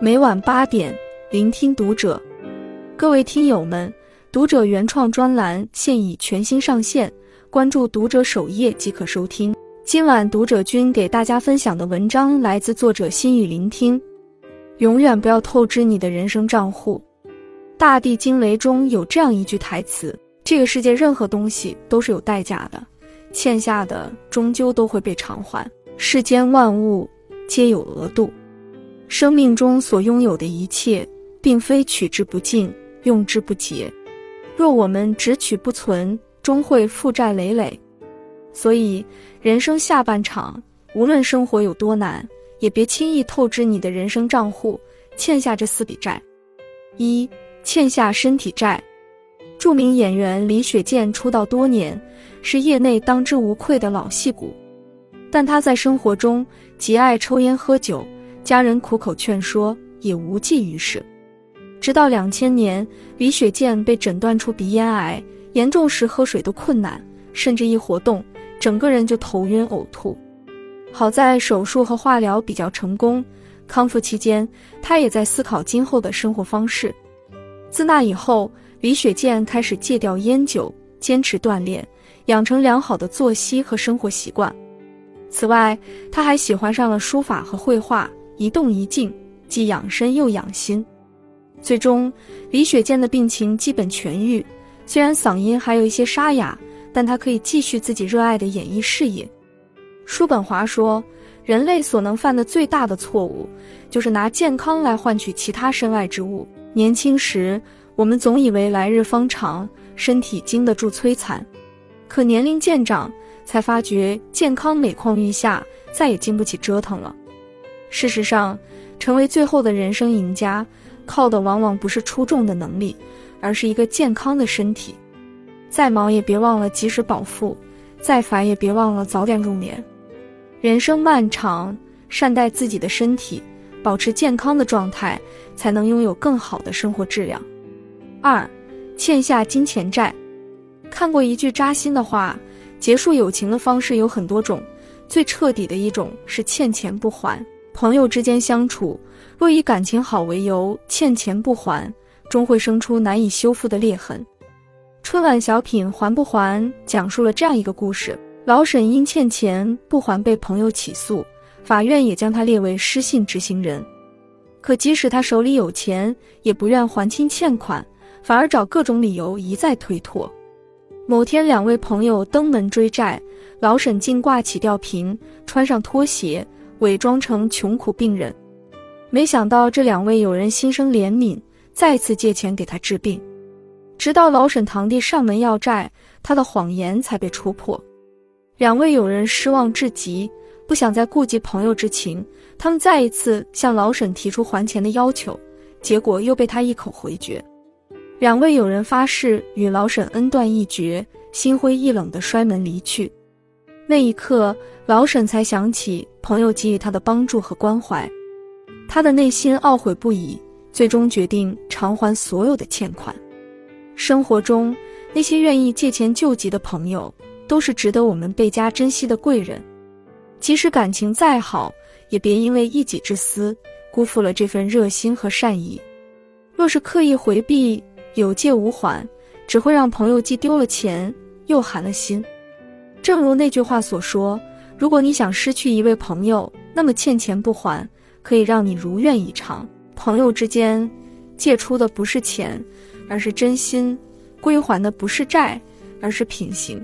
每晚八点，聆听读者。各位听友们，读者原创专栏现已全新上线，关注读者首页即可收听。今晚读者君给大家分享的文章来自作者心语聆听。永远不要透支你的人生账户。大地惊雷中有这样一句台词：这个世界任何东西都是有代价的，欠下的终究都会被偿还。世间万物皆有额度，生命中所拥有的一切，并非取之不尽。用之不竭，若我们只取不存，终会负债累累。所以，人生下半场，无论生活有多难，也别轻易透支你的人生账户，欠下这四笔债：一、欠下身体债。著名演员李雪健出道多年，是业内当之无愧的老戏骨，但他在生活中极爱抽烟喝酒，家人苦口劝说也无济于事。直到两千年，李雪健被诊断出鼻咽癌，严重时喝水都困难，甚至一活动，整个人就头晕呕吐。好在手术和化疗比较成功，康复期间，他也在思考今后的生活方式。自那以后，李雪健开始戒掉烟酒，坚持锻炼，养成良好的作息和生活习惯。此外，他还喜欢上了书法和绘画，一动一静，既养身又养心。最终，李雪健的病情基本痊愈。虽然嗓音还有一些沙哑，但他可以继续自己热爱的演艺事业。叔本华说：“人类所能犯的最大的错误，就是拿健康来换取其他身外之物。年轻时，我们总以为来日方长，身体经得住摧残；可年龄渐长，才发觉健康每况愈下，再也经不起折腾了。事实上，成为最后的人生赢家。”靠的往往不是出众的能力，而是一个健康的身体。再忙也别忘了及时饱腹，再烦也别忘了早点入眠。人生漫长，善待自己的身体，保持健康的状态，才能拥有更好的生活质量。二，欠下金钱债。看过一句扎心的话：结束友情的方式有很多种，最彻底的一种是欠钱不还。朋友之间相处。若以感情好为由欠钱不还，终会生出难以修复的裂痕。春晚小品《还不还》讲述了这样一个故事：老沈因欠钱不还被朋友起诉，法院也将他列为失信执行人。可即使他手里有钱，也不愿还清欠款，反而找各种理由一再推脱。某天，两位朋友登门追债，老沈竟挂起吊瓶，穿上拖鞋，伪装成穷苦病人。没想到这两位友人心生怜悯，再次借钱给他治病。直到老沈堂弟上门要债，他的谎言才被戳破。两位友人失望至极，不想再顾及朋友之情，他们再一次向老沈提出还钱的要求，结果又被他一口回绝。两位友人发誓与老沈恩断义绝，心灰意冷地摔门离去。那一刻，老沈才想起朋友给予他的帮助和关怀。他的内心懊悔不已，最终决定偿还所有的欠款。生活中那些愿意借钱救急的朋友，都是值得我们倍加珍惜的贵人。即使感情再好，也别因为一己之私辜负了这份热心和善意。若是刻意回避、有借无还，只会让朋友既丢了钱又寒了心。正如那句话所说：“如果你想失去一位朋友，那么欠钱不还。”可以让你如愿以偿。朋友之间，借出的不是钱，而是真心；归还的不是债，而是品行。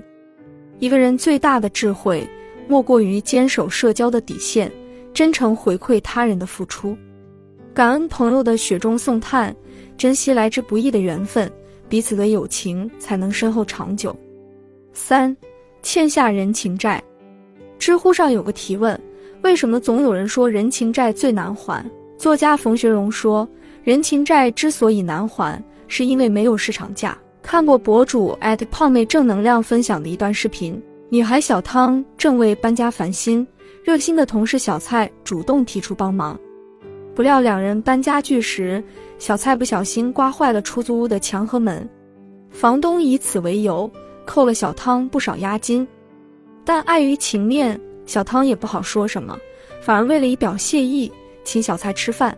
一个人最大的智慧，莫过于坚守社交的底线，真诚回馈他人的付出，感恩朋友的雪中送炭，珍惜来之不易的缘分，彼此的友情才能深厚长久。三，欠下人情债。知乎上有个提问。为什么总有人说人情债最难还？作家冯学荣说，人情债之所以难还，是因为没有市场价。看过博主艾特胖妹正能量分享的一段视频，女孩小汤正为搬家烦心，热心的同事小蔡主动提出帮忙。不料两人搬家具时，小蔡不小心刮坏了出租屋的墙和门，房东以此为由扣了小汤不少押金，但碍于情面。小汤也不好说什么，反而为了以表谢意，请小蔡吃饭。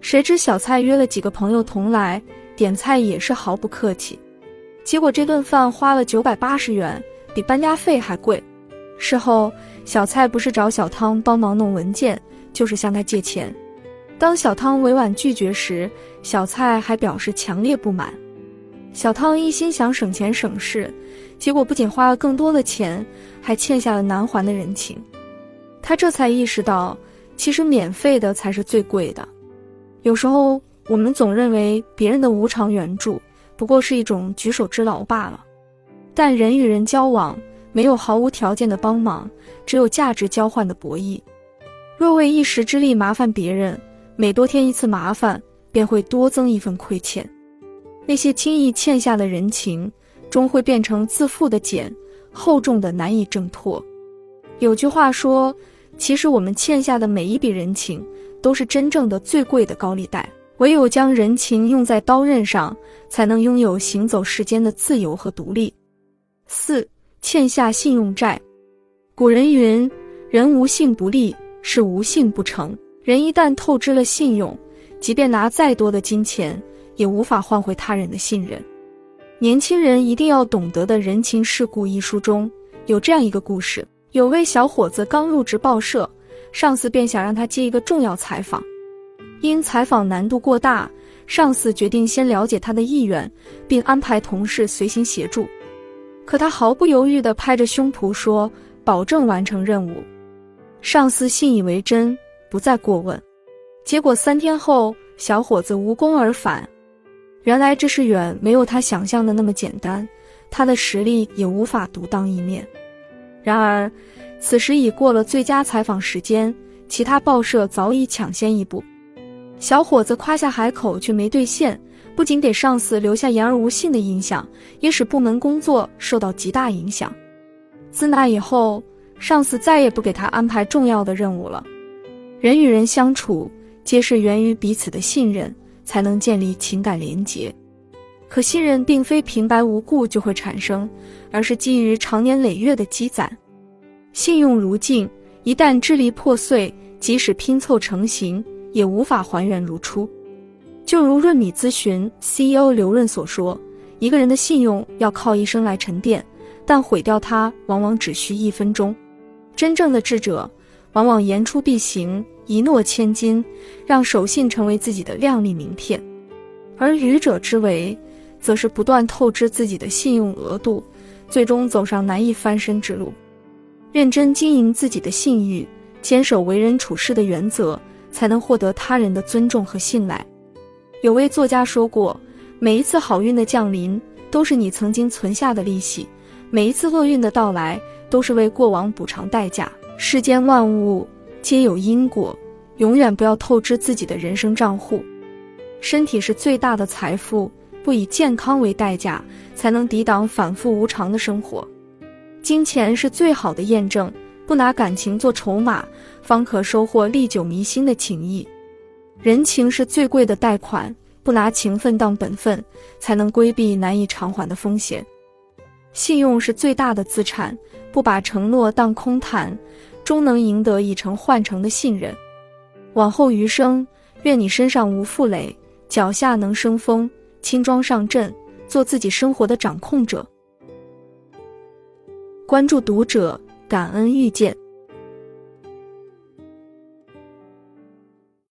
谁知小蔡约了几个朋友同来，点菜也是毫不客气。结果这顿饭花了九百八十元，比搬家费还贵。事后，小蔡不是找小汤帮忙弄文件，就是向他借钱。当小汤委婉拒绝时，小蔡还表示强烈不满。小汤一心想省钱省事，结果不仅花了更多的钱，还欠下了难还的人情。他这才意识到，其实免费的才是最贵的。有时候，我们总认为别人的无偿援助不过是一种举手之劳罢了，但人与人交往，没有毫无条件的帮忙，只有价值交换的博弈。若为一时之力麻烦别人，每多添一次麻烦，便会多增一份亏欠。那些轻易欠下的人情，终会变成自负的茧，厚重的难以挣脱。有句话说：“其实我们欠下的每一笔人情，都是真正的最贵的高利贷。唯有将人情用在刀刃上，才能拥有行走世间的自由和独立。”四、欠下信用债。古人云：“人无信不立，事无信不成。”人一旦透支了信用，即便拿再多的金钱。也无法换回他人的信任。年轻人一定要懂得的人情世故一书中有这样一个故事：有位小伙子刚入职报社，上司便想让他接一个重要采访。因采访难度过大，上司决定先了解他的意愿，并安排同事随行协助。可他毫不犹豫地拍着胸脯说：“保证完成任务。”上司信以为真，不再过问。结果三天后，小伙子无功而返。原来这是远没有他想象的那么简单，他的实力也无法独当一面。然而，此时已过了最佳采访时间，其他报社早已抢先一步。小伙子夸下海口却没兑现，不仅给上司留下言而无信的印象，也使部门工作受到极大影响。自那以后，上司再也不给他安排重要的任务了。人与人相处，皆是源于彼此的信任。才能建立情感连结，可信任并非平白无故就会产生，而是基于长年累月的积攒。信用如镜，一旦支离破碎，即使拼凑成型，也无法还原如初。就如润米咨询 CEO 刘润所说：“一个人的信用要靠一生来沉淀，但毁掉它往往只需一分钟。”真正的智者，往往言出必行。一诺千金，让守信成为自己的亮丽名片；而愚者之为，则是不断透支自己的信用额度，最终走上难以翻身之路。认真经营自己的信誉，坚守为人处事的原则，才能获得他人的尊重和信赖。有位作家说过：“每一次好运的降临，都是你曾经存下的利息；每一次厄运的到来，都是为过往补偿代价。”世间万物。皆有因果，永远不要透支自己的人生账户。身体是最大的财富，不以健康为代价，才能抵挡反复无常的生活。金钱是最好的验证，不拿感情做筹码，方可收获历久弥新的情谊。人情是最贵的贷款，不拿情分当本分，才能规避难以偿还的风险。信用是最大的资产，不把承诺当空谈。终能赢得以诚换诚的信任。往后余生，愿你身上无负累，脚下能生风，轻装上阵，做自己生活的掌控者。关注读者，感恩遇见。